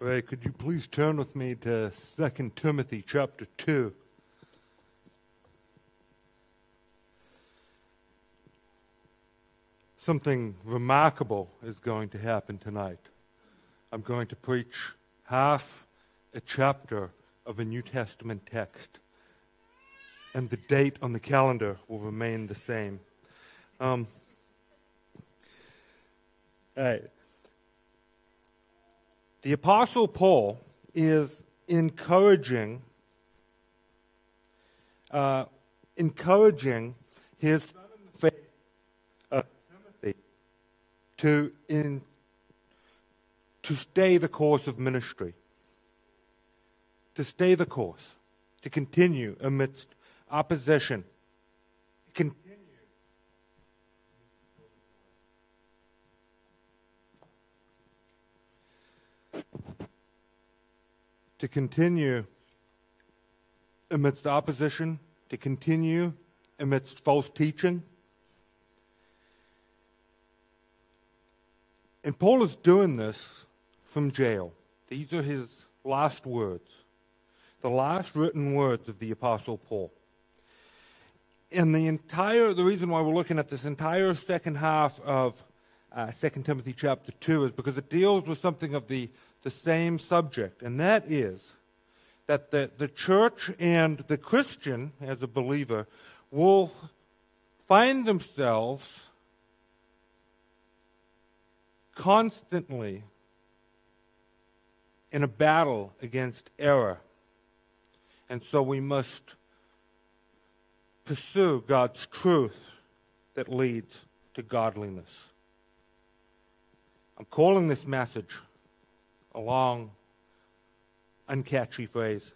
Could you please turn with me to 2 Timothy chapter 2? Something remarkable is going to happen tonight. I'm going to preach half a chapter of a New Testament text, and the date on the calendar will remain the same. Um, all right. The Apostle Paul is encouraging, uh, encouraging his son in the faith, uh, Timothy, to in, to stay the course of ministry, to stay the course, to continue amidst opposition, continue to continue amidst opposition, to continue amidst false teaching. And Paul is doing this from jail. These are his last words, the last written words of the Apostle Paul. And the entire, the reason why we're looking at this entire second half of uh, 2 Timothy chapter 2 is because it deals with something of the the same subject, and that is that the, the church and the Christian, as a believer, will find themselves constantly in a battle against error. And so we must pursue God's truth that leads to godliness. I'm calling this message a long, uncatchy phrase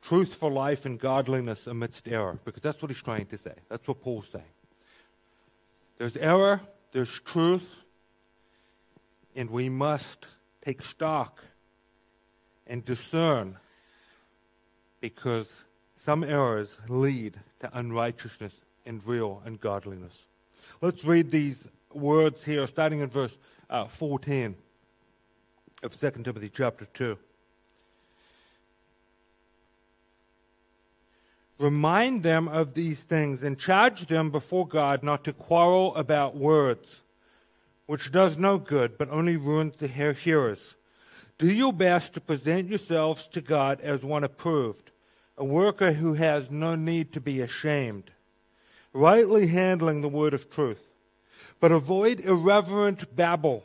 truth for life and godliness amidst error, because that's what he's trying to say. That's what Paul's saying. There's error, there's truth, and we must take stock and discern because some errors lead to unrighteousness and real ungodliness. Let's read these words here, starting in verse uh, 14 of 2 Timothy chapter 2. Remind them of these things and charge them before God not to quarrel about words, which does no good, but only ruins the hearers. Do your best to present yourselves to God as one approved, a worker who has no need to be ashamed, rightly handling the word of truth. But avoid irreverent babble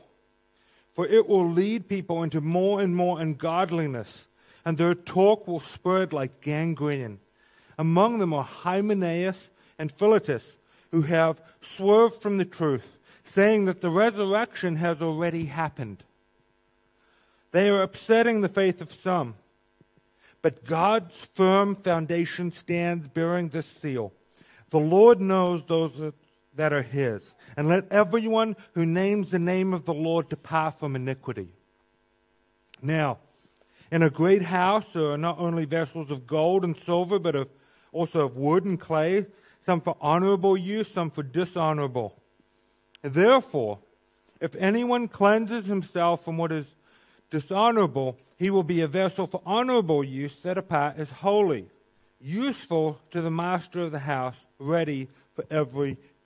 for it will lead people into more and more ungodliness, and their talk will spread like gangrene. Among them are Hymenaeus and Philetus, who have swerved from the truth, saying that the resurrection has already happened. They are upsetting the faith of some. But God's firm foundation stands bearing this seal. The Lord knows those that are his and let everyone who names the name of the Lord depart from iniquity. Now, in a great house there are not only vessels of gold and silver, but of, also of wood and clay, some for honorable use, some for dishonorable. Therefore, if anyone cleanses himself from what is dishonorable, he will be a vessel for honorable use, set apart as holy, useful to the master of the house, ready for every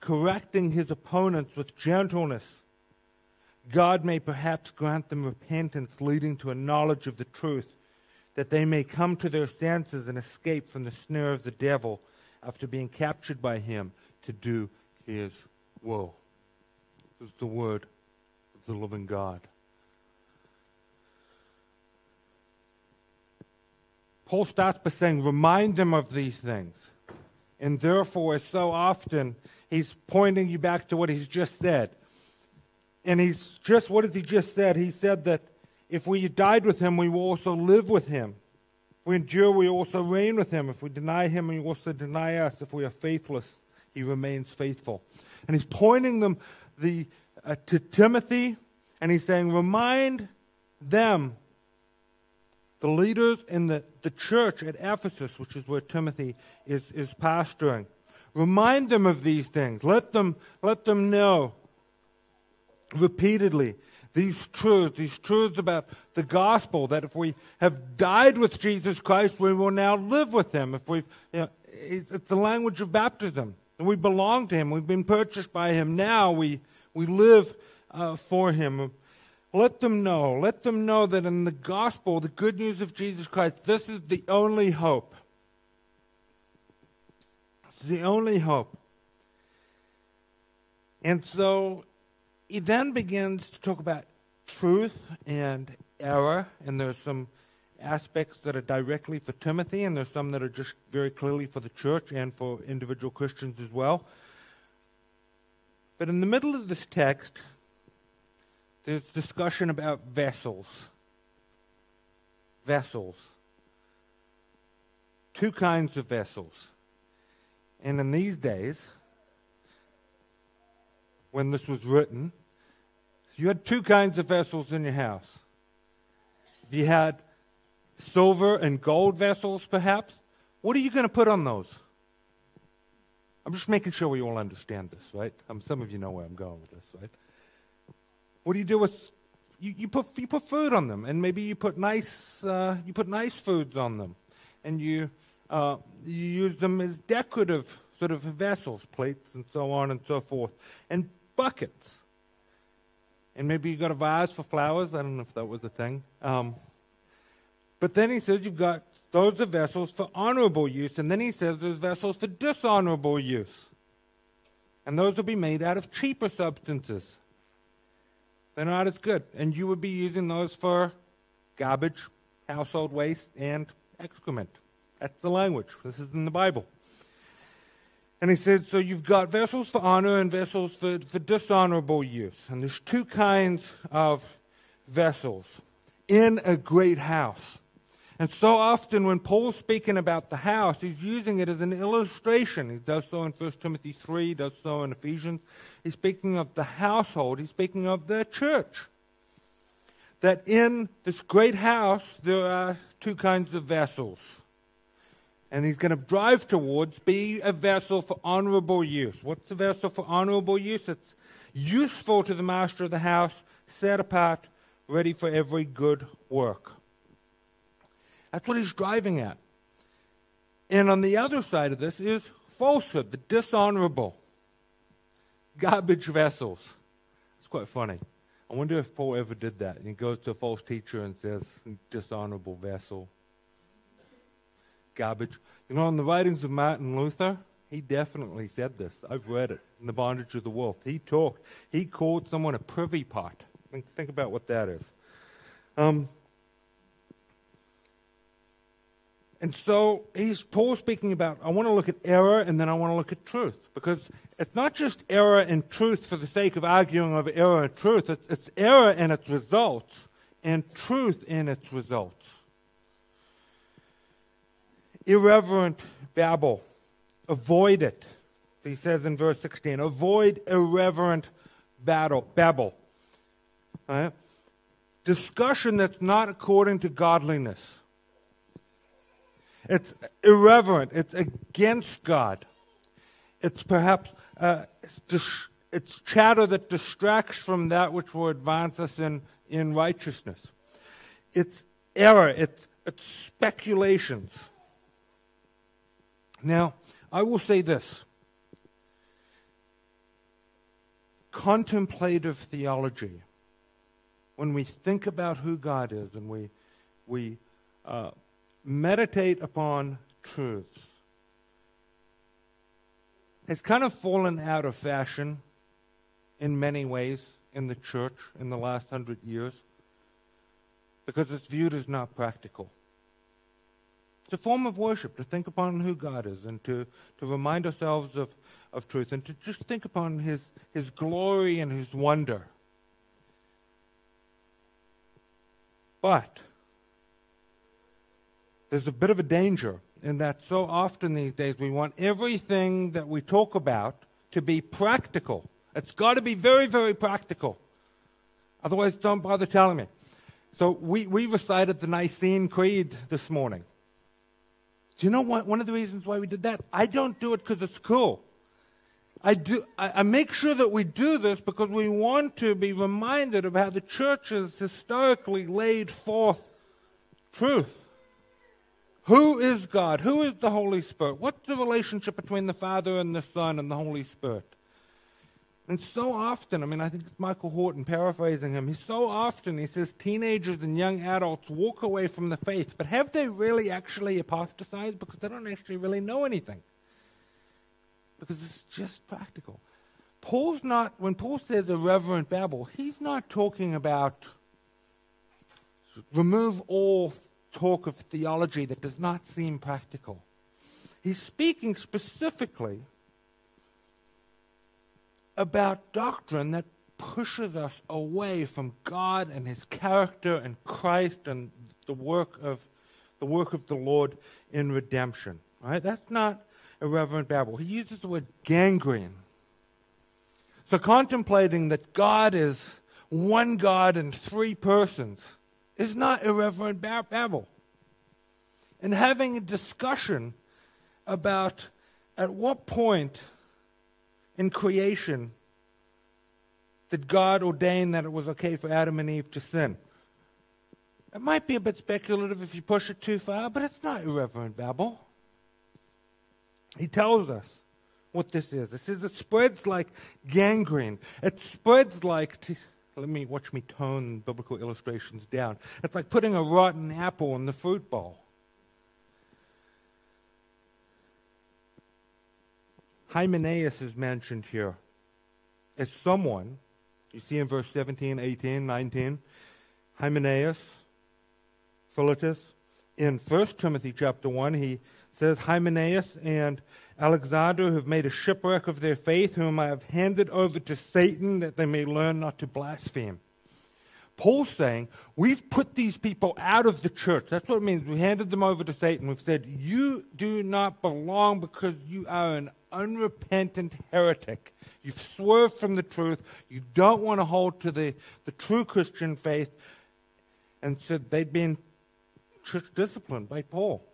correcting his opponents with gentleness God may perhaps grant them repentance leading to a knowledge of the truth, that they may come to their senses and escape from the snare of the devil after being captured by him to do his will. This is the word of the living God. Paul starts by saying, remind them of these things. And therefore, so often, he's pointing you back to what he's just said and he's just, what has he just said? He said that if we died with him, we will also live with him. If we endure, we also reign with him. If we deny him, he will also deny us. If we are faithless, he remains faithful. And he's pointing them the, uh, to Timothy, and he's saying, remind them, the leaders in the, the church at Ephesus, which is where Timothy is, is pastoring. Remind them of these things. Let them, let them know repeatedly these truths, these truths about the gospel, that if we have died with Jesus Christ, we will now live with him. If we, you know, it's, it's the language of baptism. We belong to him. We've been purchased by him. Now we, we live uh, for him. Let them know. Let them know that in the gospel, the good news of Jesus Christ, this is the only hope. It's the only hope. And so he then begins to talk about truth and error, and there's some aspects that are directly for Timothy, and there's some that are just very clearly for the church and for individual Christians as well. But in the middle of this text, there's discussion about vessels. Vessels. Two kinds of vessels. And in these days, when this was written, you had two kinds of vessels in your house. You had silver and gold vessels, perhaps, what are you going to put on those? I'm just making sure we all understand this, right? Um, some of you know where I'm going with this, right? What do you do with you, you put you put food on them, and maybe you put nice uh, you put nice foods on them, and you uh, you use them as decorative sort of vessels, plates, and so on and so forth, and buckets. And maybe you got a vase for flowers. I don't know if that was a thing. Um, but then he says you've got those are vessels for honorable use, and then he says there's vessels for dishonorable use. And those will be made out of cheaper substances. They're not as good. And you would be using those for garbage, household waste, and excrement. That's the language. This is in the Bible. And he said, So you've got vessels for honor and vessels for, for dishonorable use. And there's two kinds of vessels in a great house. And so often when Paul's speaking about the house, he's using it as an illustration. He does so in 1 Timothy 3, he does so in Ephesians. He's speaking of the household, he's speaking of the church. That in this great house, there are two kinds of vessels and he's going to drive towards be a vessel for honorable use. What's a vessel for honorable use? It's useful to the master of the house, set apart, ready for every good work. That's what he's driving at. And on the other side of this is falsehood, the dishonorable, garbage vessels. It's quite funny. I wonder if Paul ever did that. And he goes to a false teacher and says, dishonorable vessel garbage. You know, in the writings of Martin Luther, he definitely said this. I've read it in The Bondage of the Will. He talked, he called someone a privy pot. Think, think about what that is. Um, and so he's Paul speaking about I want to look at error and then I want to look at truth because it's not just error and truth for the sake of arguing over error and truth. It's, it's error and its results and truth in its results irreverent babble. Avoid it. He says in verse 16, avoid irreverent battle, babble. Right? Discussion that's not according to godliness. It's irreverent. It's against God. It's perhaps uh, it's, dis- it's chatter that distracts from that which will advance us in, in righteousness. It's error. It's, it's speculations. Now, I will say this contemplative theology, when we think about who God is and we, we uh, meditate upon truth has kind of fallen out of fashion in many ways in the church in the last hundred years because it's viewed as not practical. It's a form of worship to think upon who God is and to, to remind ourselves of, of truth and to just think upon his, his glory and his wonder. But there's a bit of a danger in that so often these days we want everything that we talk about to be practical. It's got to be very, very practical. Otherwise, don't bother telling me. So we, we recited the Nicene Creed this morning. Do you know what, one of the reasons why we did that? I don't do it because it's cool. I, do, I, I make sure that we do this because we want to be reminded of how the church has historically laid forth truth. Who is God? Who is the Holy Spirit? What's the relationship between the Father and the Son and the Holy Spirit? And so often, I mean, I think it's Michael Horton paraphrasing him. He so often, he says, teenagers and young adults walk away from the faith, but have they really actually apostatized? Because they don't actually really know anything. Because it's just practical. Paul's not, when Paul says irreverent babble, he's not talking about remove all talk of theology that does not seem practical. He's speaking specifically about doctrine that pushes us away from God and his character and Christ and the work of the work of the Lord in redemption. Right? That's not irreverent babble. He uses the word gangrene. So contemplating that God is one God in three persons is not irreverent babble. And having a discussion about at what point in creation did God ordain that it was okay for Adam and Eve to sin? It might be a bit speculative if you push it too far, but it's not irreverent babble. He tells us what this is. It says it spreads like gangrene. It spreads like, t- let me watch me tone biblical illustrations down. It's like putting a rotten apple in the fruit bowl. Hymenaeus is mentioned here as someone, you see in verse 17, 18, 19, Hymenaeus, Philetus. In 1 Timothy chapter 1, he says, Hymenaeus and Alexander who have made a shipwreck of their faith, whom I have handed over to Satan that they may learn not to blaspheme. Paul's saying, we've put these people out of the church. That's what it means. We handed them over to Satan. We've said, you do not belong because you are an unrepentant heretic. You've swerved from the truth. You don't want to hold to the, the true Christian faith. And said they'd been church disciplined by Paul.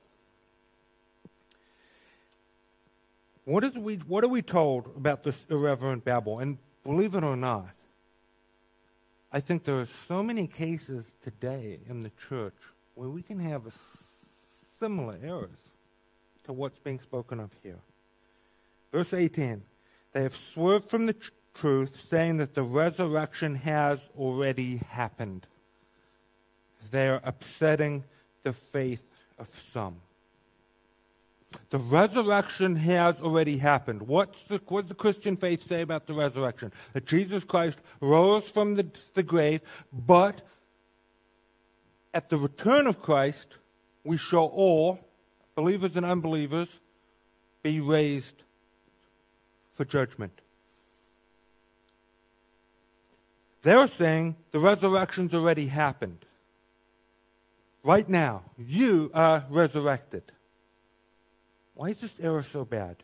What, is we, what are we told about this irreverent babble? And believe it or not, I think there are so many cases today in the church where we can have similar errors to what's being spoken of here. Verse 18 They have swerved from the tr- truth, saying that the resurrection has already happened. They are upsetting the faith of some. The resurrection has already happened. What's the, what does the Christian faith say about the resurrection? That Jesus Christ rose from the, the grave, but at the return of Christ, we shall all, believers and unbelievers, be raised for judgment. They're saying the resurrection's already happened. Right now, you are resurrected. Why is this error so bad?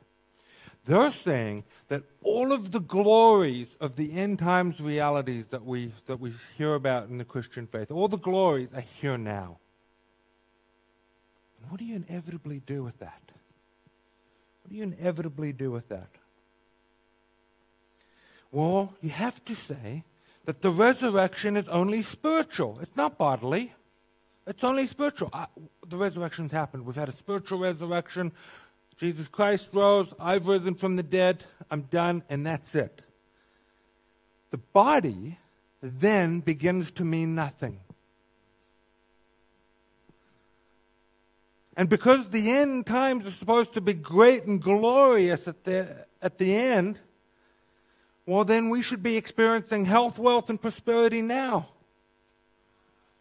They're saying that all of the glories of the end times realities that we, that we hear about in the Christian faith, all the glories are here now. And what do you inevitably do with that? What do you inevitably do with that? Well, you have to say that the resurrection is only spiritual. It's not bodily. It's only spiritual. I, the resurrection's happened. We've had a spiritual resurrection. Jesus Christ rose. I've risen from the dead. I'm done, and that's it. The body then begins to mean nothing. And because the end times are supposed to be great and glorious at the, at the end, well, then we should be experiencing health, wealth, and prosperity now.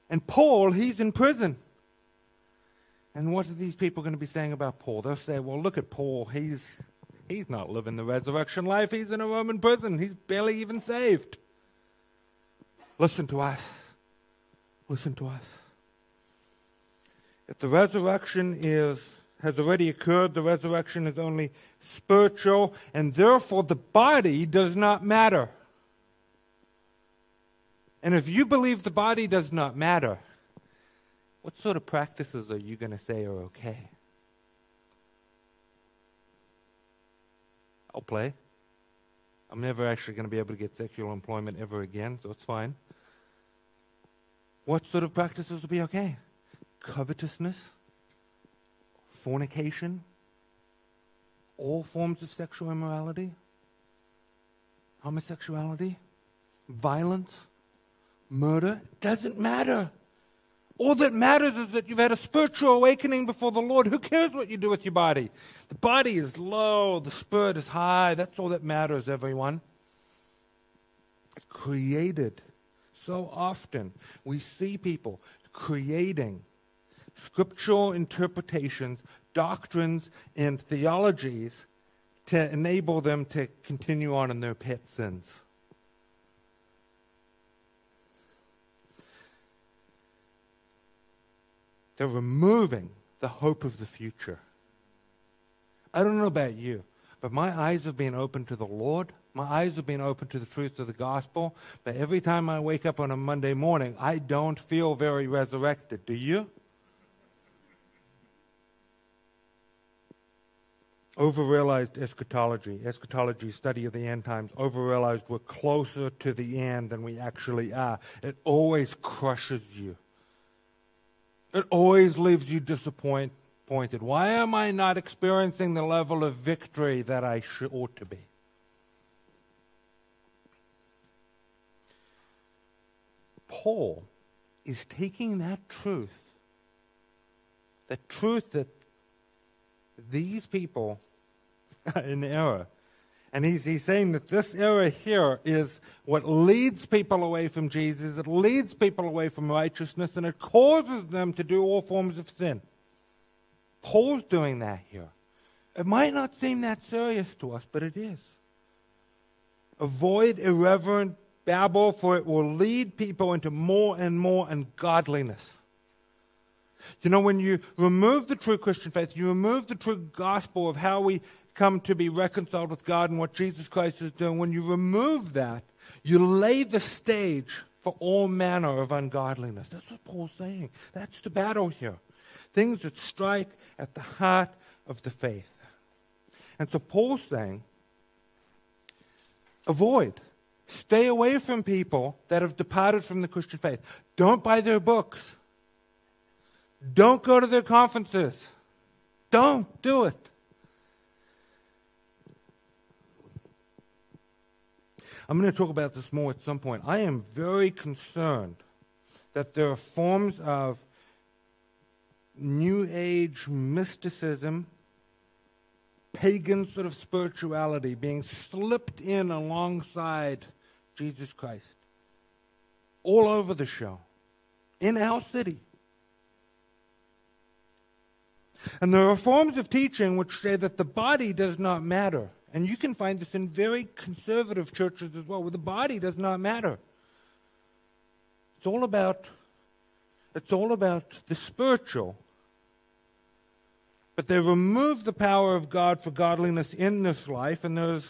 And Paul, he's in prison. And what are these people going to be saying about Paul? They'll say, well, look at Paul. He's, he's not living the resurrection life. He's in a Roman prison. He's barely even saved. Listen to us. Listen to us. If the resurrection is has already occurred, the resurrection is only spiritual, and therefore the body does not matter. And if you believe the body does not matter, what sort of practices are you going to say are okay? I'll play. I'm never actually going to be able to get sexual employment ever again, so it's fine. What sort of practices will be okay? Covetousness, fornication, all forms of sexual immorality, homosexuality, violence, murder. Doesn't matter. All that matters is that you've had a spiritual awakening before the Lord. Who cares what you do with your body? The body is low, the spirit is high. That's all that matters, everyone. Created. So often we see people creating scriptural interpretations, doctrines, and theologies to enable them to continue on in their pet sins. They're removing the hope of the future. I don't know about you, but my eyes have been open to the Lord. My eyes have been open to the truths of the gospel. But every time I wake up on a Monday morning, I don't feel very resurrected. Do you? Over-realized eschatology, eschatology, study of the end times, over-realized we're closer to the end than we actually are. It always crushes you. It always leaves you disappointed. Why am I not experiencing the level of victory that I should, ought to be? Paul is taking that truth, the truth that these people are in error, and he's, he's saying that this error here is what leads people away from Jesus, it leads people away from righteousness, and it causes them to do all forms of sin. Paul's doing that here. It might not seem that serious to us, but it is. Avoid irreverent babble, for it will lead people into more and more ungodliness. You know, when you remove the true Christian faith, you remove the true gospel of how we come to be reconciled with God and what Jesus Christ is doing, when you remove that, you lay the stage for all manner of ungodliness. That's what Paul's saying. That's the battle here. Things that strike at the heart of the faith. And so Paul's saying, avoid. Stay away from people that have departed from the Christian faith. Don't buy their books. Don't go to their conferences. Don't do it. I'm going to talk about this more at some point. I am very concerned that there are forms of New Age mysticism, pagan sort of spirituality being slipped in alongside Jesus Christ all over the show, in our city. And there are forms of teaching which say that the body does not matter. And you can find this in very conservative churches as well, where the body does not matter. It's all about it's all about the spiritual. But they remove the power of God for godliness in this life, and there's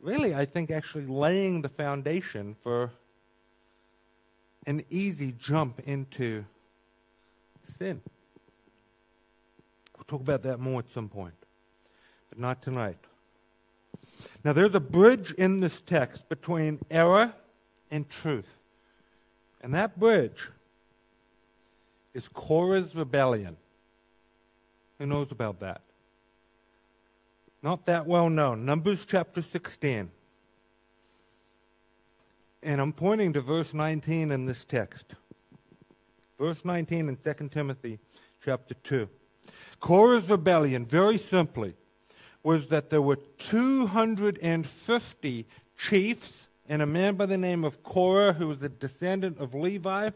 really, I think, actually laying the foundation for an easy jump into sin. Talk about that more at some point but not tonight. Now, there's a bridge in this text between error and truth. And that bridge is Korah's rebellion. Who knows about that? Not that well known. Numbers chapter 16. And I'm pointing to verse 19 in this text. Verse 19 in 2 Timothy chapter 2. Korah's rebellion, very simply, was that there were 250 chiefs and a man by the name of Korah, who was a descendant of Levi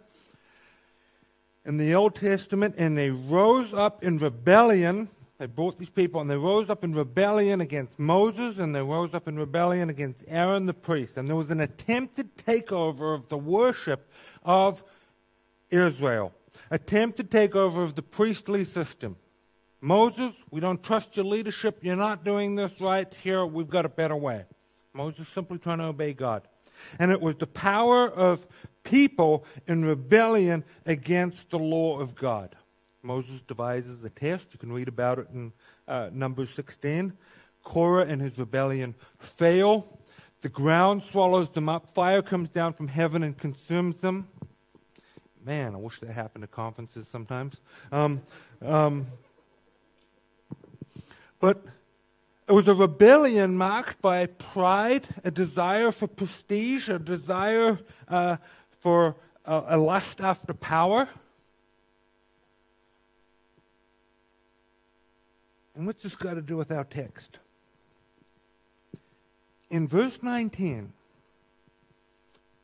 in the Old Testament, and they rose up in rebellion. They brought these people and they rose up in rebellion against Moses and they rose up in rebellion against Aaron the priest. And there was an attempted takeover of the worship of Israel attempt to take over of the priestly system. Moses, we don't trust your leadership. You're not doing this right. Here, we've got a better way. Moses simply trying to obey God. And it was the power of people in rebellion against the law of God. Moses devises a test. You can read about it in uh, Numbers 16. Korah and his rebellion fail. The ground swallows them up. Fire comes down from heaven and consumes them. Man, I wish that happened at conferences sometimes. Um, um, but it was a rebellion marked by pride, a desire for prestige, a desire uh, for a, a lust after power. And what's this got to do with our text? In verse 19,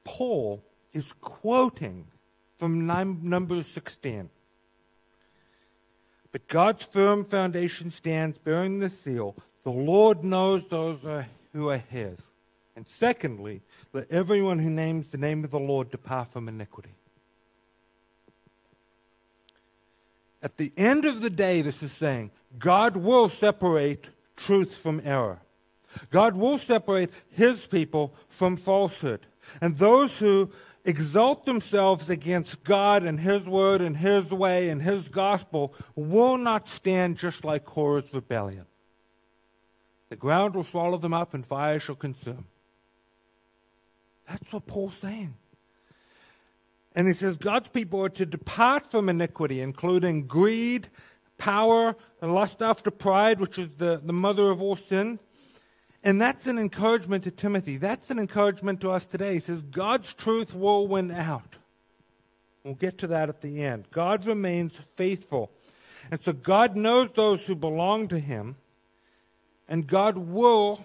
Paul is quoting from Numbers 16. But God's firm foundation stands, bearing the seal. The Lord knows those who are his. And secondly, let everyone who names the name of the Lord depart from iniquity. At the end of the day, this is saying, God will separate truth from error. God will separate his people from falsehood. And those who exalt themselves against God and his word and his way and his gospel will not stand just like Korah's rebellion. The ground will swallow them up and fire shall consume. That's what Paul's saying. And he says God's people are to depart from iniquity, including greed, power, and lust after pride, which is the, the mother of all sin. And that's an encouragement to Timothy. That's an encouragement to us today. He says God's truth will win out. We'll get to that at the end. God remains faithful. And so God knows those who belong to him, and God will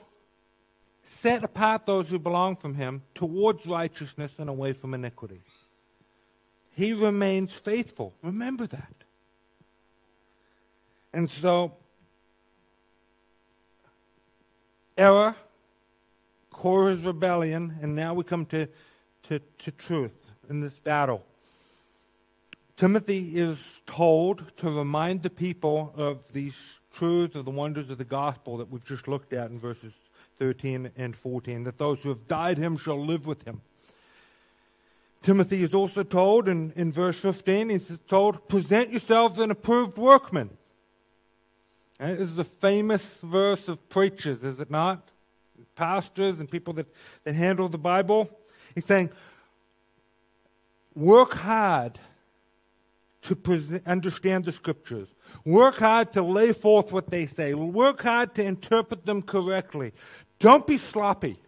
set apart those who belong from him towards righteousness and away from iniquity. He remains faithful. Remember that. And so, error, Korah's rebellion, and now we come to, to, to truth in this battle. Timothy is told to remind the people of these truths, of the wonders of the gospel that we've just looked at in verses 13 and 14, that those who have died him shall live with him. Timothy is also told in, in verse 15, he's told, present yourselves an approved workman Right? This is a famous verse of preachers, is it not? Pastors and people that, that handle the Bible. He's saying, work hard to understand the scriptures. Work hard to lay forth what they say. Work hard to interpret them correctly. Don't be sloppy.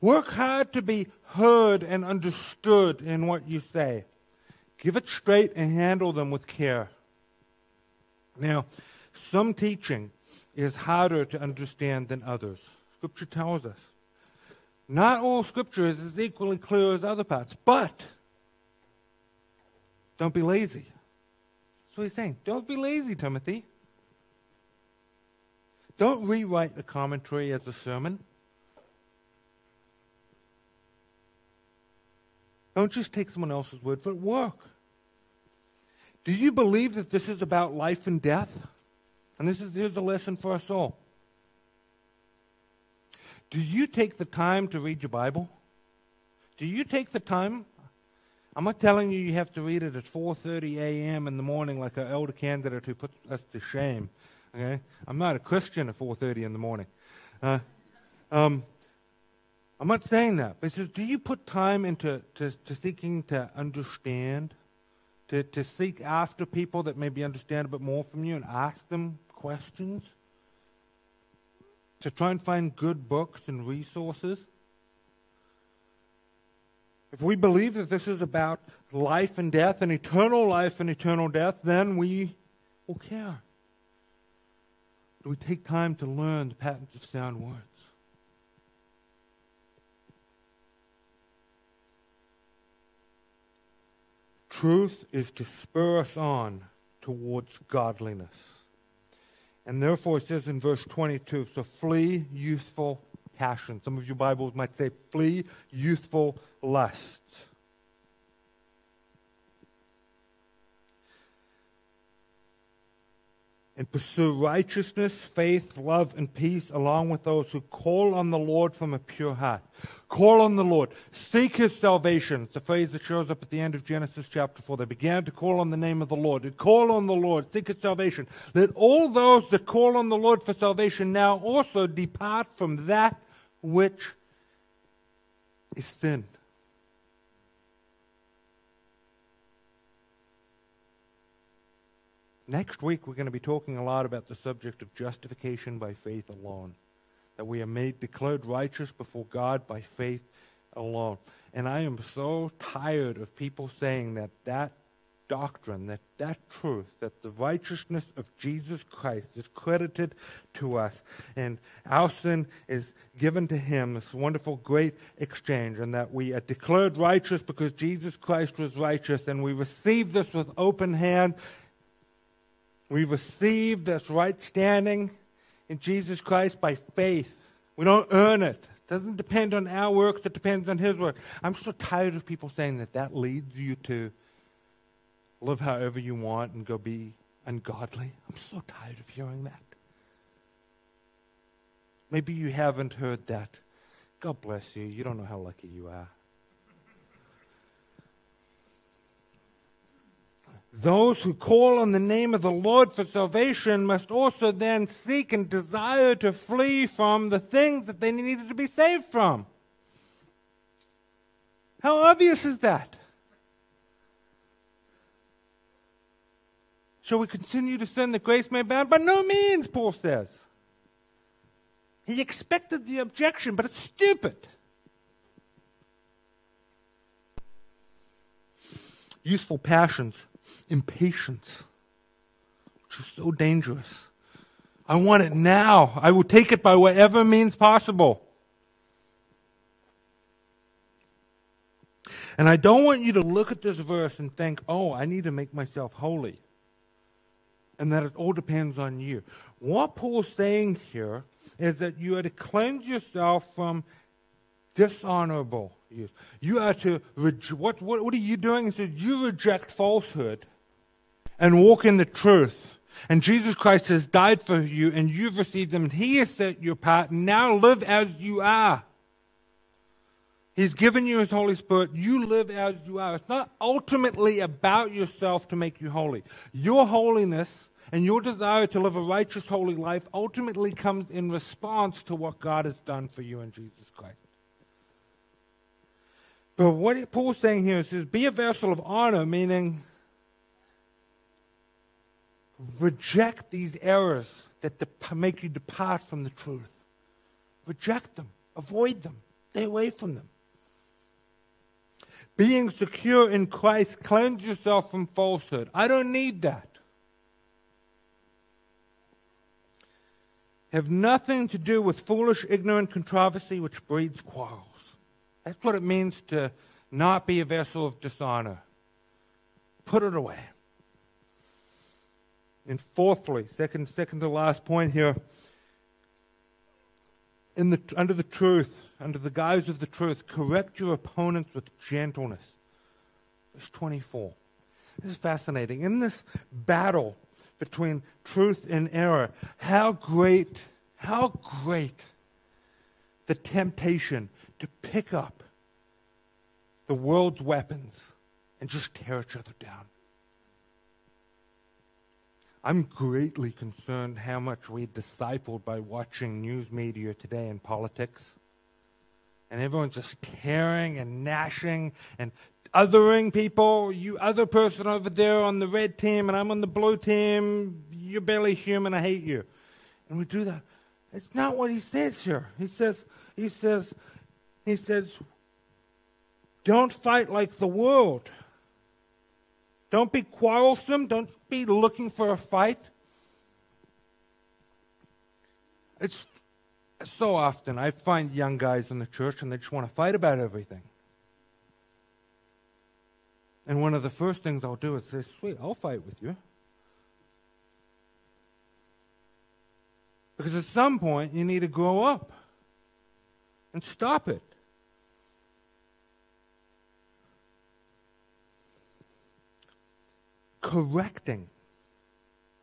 Work hard to be heard and understood in what you say. Give it straight and handle them with care. Now, some teaching is harder to understand than others. Scripture tells us. Not all Scripture is as equally clear as other parts, but don't be lazy. That's what he's saying. Don't be lazy, Timothy. Don't rewrite the commentary as a sermon. Don't just take someone else's word for it. Work. Do you believe that this is about life and death? And this is a lesson for us all. Do you take the time to read your Bible? Do you take the time? I'm not telling you you have to read it at 4:30 a.m. in the morning like an elder candidate who puts us to shame. Okay, I'm not a Christian at 4:30 in the morning. Uh, um, I'm not saying that. But says, do you put time into to, to seeking to understand, to, to seek after people that maybe understand a bit more from you and ask them questions, to try and find good books and resources. If we believe that this is about life and death and eternal life and eternal death, then we will care. Do we take time to learn the patterns of sound words? Truth is to spur us on towards godliness. And therefore, it says in verse 22 so flee youthful passion. Some of your Bibles might say flee youthful lusts. And pursue righteousness, faith, love, and peace along with those who call on the Lord from a pure heart. Call on the Lord. Seek his salvation. It's a phrase that shows up at the end of Genesis chapter 4. They began to call on the name of the Lord. They call on the Lord. Seek his salvation. Let all those that call on the Lord for salvation now also depart from that which is sin. Next week, we're going to be talking a lot about the subject of justification by faith alone. That we are made declared righteous before God by faith alone. And I am so tired of people saying that that doctrine, that that truth, that the righteousness of Jesus Christ is credited to us, and our sin is given to Him, this wonderful, great exchange, and that we are declared righteous because Jesus Christ was righteous, and we receive this with open hand, we receive this right standing in Jesus Christ by faith. We don't earn it. It doesn't depend on our works, it depends on His work. I'm so tired of people saying that that leads you to live however you want and go be ungodly. I'm so tired of hearing that. Maybe you haven't heard that. God bless you. You don't know how lucky you are. Those who call on the name of the Lord for salvation must also then seek and desire to flee from the things that they needed to be saved from. How obvious is that? Shall we continue to sin that grace may abound? By no means, Paul says. He expected the objection, but it's stupid. Youthful passions impatience, which is so dangerous. I want it now. I will take it by whatever means possible. And I don't want you to look at this verse and think, oh, I need to make myself holy. And that it all depends on you. What Paul's saying here is that you are to cleanse yourself from dishonorable use. You are to, what, what, what are you doing? He says, you reject falsehood and walk in the truth. And Jesus Christ has died for you, and you've received Him, and He has set you apart. Now live as you are. He's given you His Holy Spirit. You live as you are. It's not ultimately about yourself to make you holy. Your holiness and your desire to live a righteous, holy life ultimately comes in response to what God has done for you in Jesus Christ. But what Paul's saying here is, be a vessel of honor, meaning Reject these errors that make you depart from the truth. Reject them. Avoid them. Stay away from them. Being secure in Christ, cleanse yourself from falsehood. I don't need that. Have nothing to do with foolish, ignorant controversy which breeds quarrels. That's what it means to not be a vessel of dishonor. Put it away. And fourthly, second, second to last point here, the, under the truth, under the guise of the truth, correct your opponents with gentleness. Verse 24. This is fascinating. In this battle between truth and error, how great, how great the temptation to pick up the world's weapons and just tear each other down. I'm greatly concerned how much we're discipled by watching news media today in politics. And everyone's just tearing and gnashing and othering people. You other person over there on the red team and I'm on the blue team. You're barely human. I hate you. And we do that. It's not what he says here. He says, he says, he says, don't fight like the world. Don't be quarrelsome. Don't be looking for a fight. It's so often I find young guys in the church and they just want to fight about everything. And one of the first things I'll do is say, Sweet, I'll fight with you. Because at some point you need to grow up and stop it. Correcting.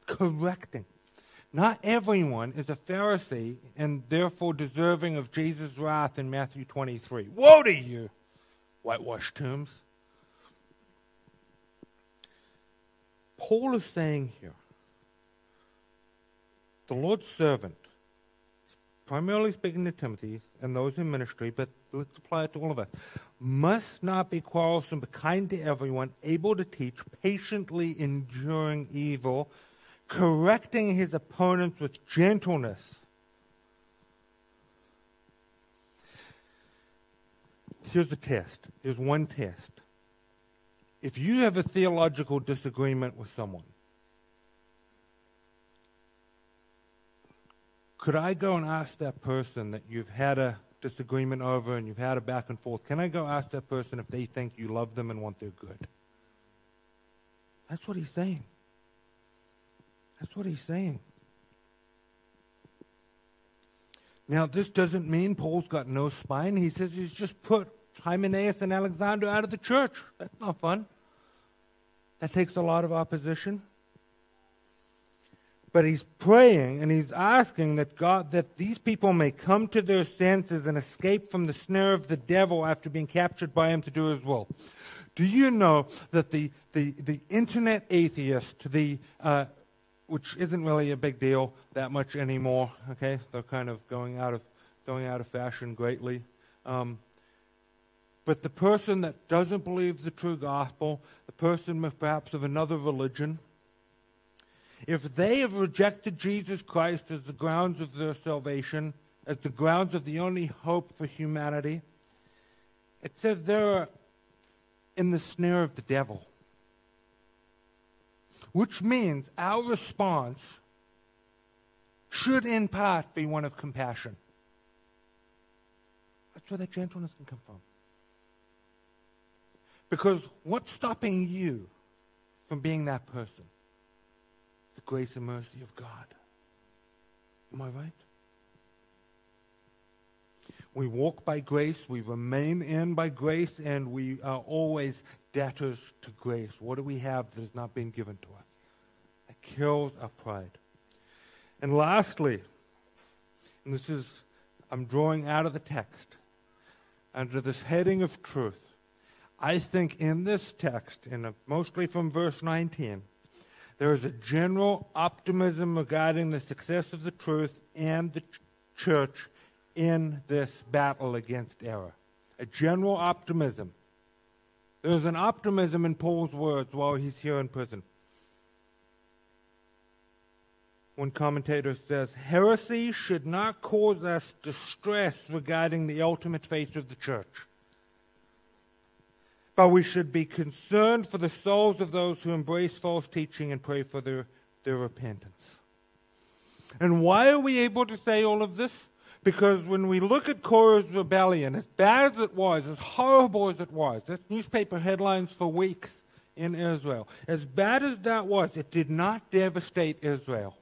Correcting. Not everyone is a Pharisee and therefore deserving of Jesus' wrath in Matthew 23. Woe to you, whitewashed tombs! Paul is saying here the Lord's servant, primarily speaking to Timothy and those in ministry, but let's apply it to all of us, must not be quarrelsome, but kind to everyone, able to teach, patiently enduring evil, correcting his opponents with gentleness. Here's the test. Here's one test. If you have a theological disagreement with someone, could I go and ask that person that you've had a disagreement over and you've had a back and forth, can I go ask that person if they think you love them and want their good? That's what he's saying. That's what he's saying. Now, this doesn't mean Paul's got no spine. He says he's just put Hymenaeus and Alexander out of the church. That's not fun. That takes a lot of opposition. But he's praying and he's asking that God that these people may come to their senses and escape from the snare of the devil after being captured by him to do his will. Do you know that the the, the internet atheist, the uh, which isn't really a big deal that much anymore. Okay, they're kind of going out of going out of fashion greatly. Um, but the person that doesn't believe the true gospel, the person perhaps of another religion, if they have rejected Jesus Christ as the grounds of their salvation, as the grounds of the only hope for humanity, it says they're in the snare of the devil which means our response should in part be one of compassion. That's where that gentleness can come from. Because what's stopping you from being that person? Grace and mercy of God. Am I right? We walk by grace, we remain in by grace, and we are always debtors to grace. What do we have that has not been given to us? It kills our pride. And lastly, and this is, I'm drawing out of the text, under this heading of truth, I think in this text, in mostly from verse 19, there is a general optimism regarding the success of the truth and the ch- church in this battle against error. A general optimism. There's an optimism in Paul's words while he's here in prison. One commentator says, heresy should not cause us distress regarding the ultimate fate of the church. But we should be concerned for the souls of those who embrace false teaching and pray for their, their repentance. And why are we able to say all of this? Because when we look at Korah's rebellion, as bad as it was, as horrible as it was, that's newspaper headlines for weeks in Israel. As bad as that was, it did not devastate Israel.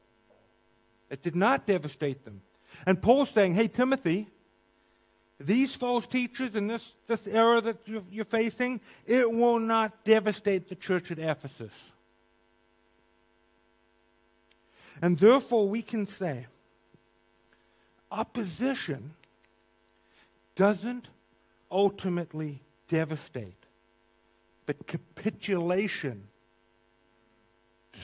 It did not devastate them. And Paul's saying, hey, Timothy, these false teachers in this, this era that you're, you're facing, it will not devastate the church at Ephesus. And therefore, we can say opposition doesn't ultimately devastate, but capitulation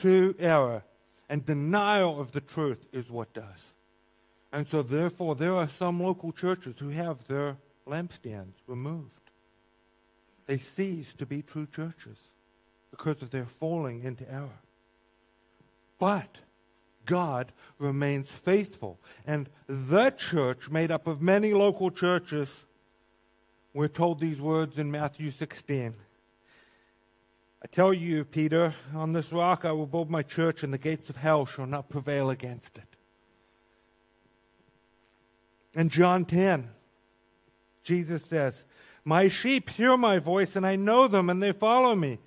to error and denial of the truth is what does. And so, therefore, there are some local churches who have their lampstands removed. They cease to be true churches because of their falling into error. But God remains faithful. And the church, made up of many local churches, we're told these words in Matthew 16. I tell you, Peter, on this rock I will build my church, and the gates of hell shall not prevail against it. In John 10, Jesus says, My sheep hear my voice, and I know them, and they follow me.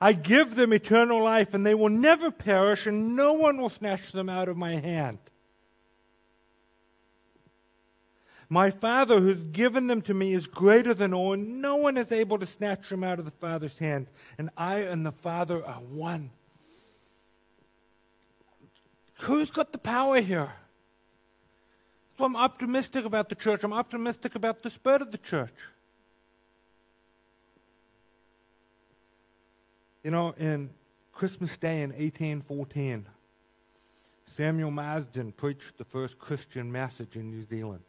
I give them eternal life, and they will never perish, and no one will snatch them out of my hand. My Father who's given them to me is greater than all, and no one is able to snatch them out of the Father's hand. And I and the Father are one. who's got the power here? So I'm optimistic about the church. I'm optimistic about the spirit of the church. You know, in Christmas Day in 1814, Samuel Marsden preached the first Christian message in New Zealand.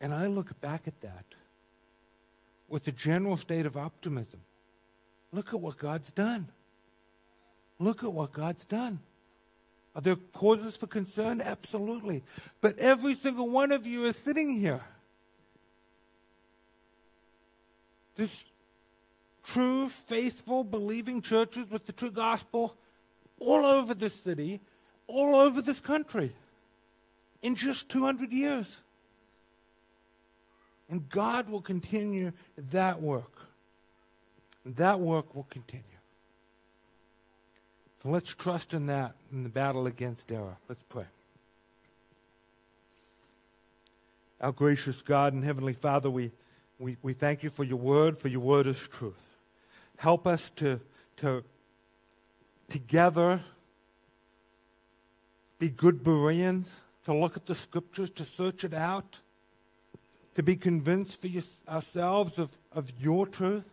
And I look back at that with a general state of optimism. Look at what God's done. Look at what God's done. Are there causes for concern? Absolutely. But every single one of you is sitting here. There's true, faithful, believing churches with the true gospel all over this city, all over this country in just 200 years. And God will continue that work. That work will continue. So let's trust in that in the battle against error. Let's pray. Our gracious God and Heavenly Father, we, we, we thank you for your word, for your word is truth. Help us to, to together be good Bereans, to look at the scriptures, to search it out to be convinced for you, ourselves of, of your truth?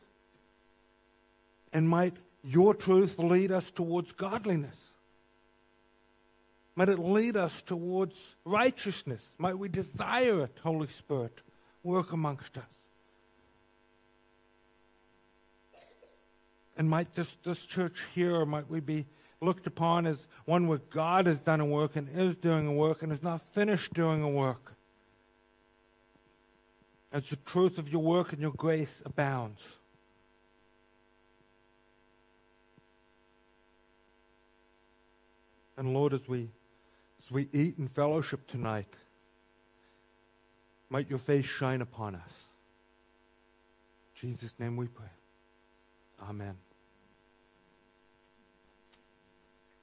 And might your truth lead us towards godliness? Might it lead us towards righteousness? Might we desire it, Holy Spirit, work amongst us? And might this, this church here, might we be looked upon as one where God has done a work and is doing a work and is not finished doing a work? as the truth of your work and your grace abounds. And Lord, as we as we eat in fellowship tonight, might your face shine upon us. In Jesus' name we pray. Amen.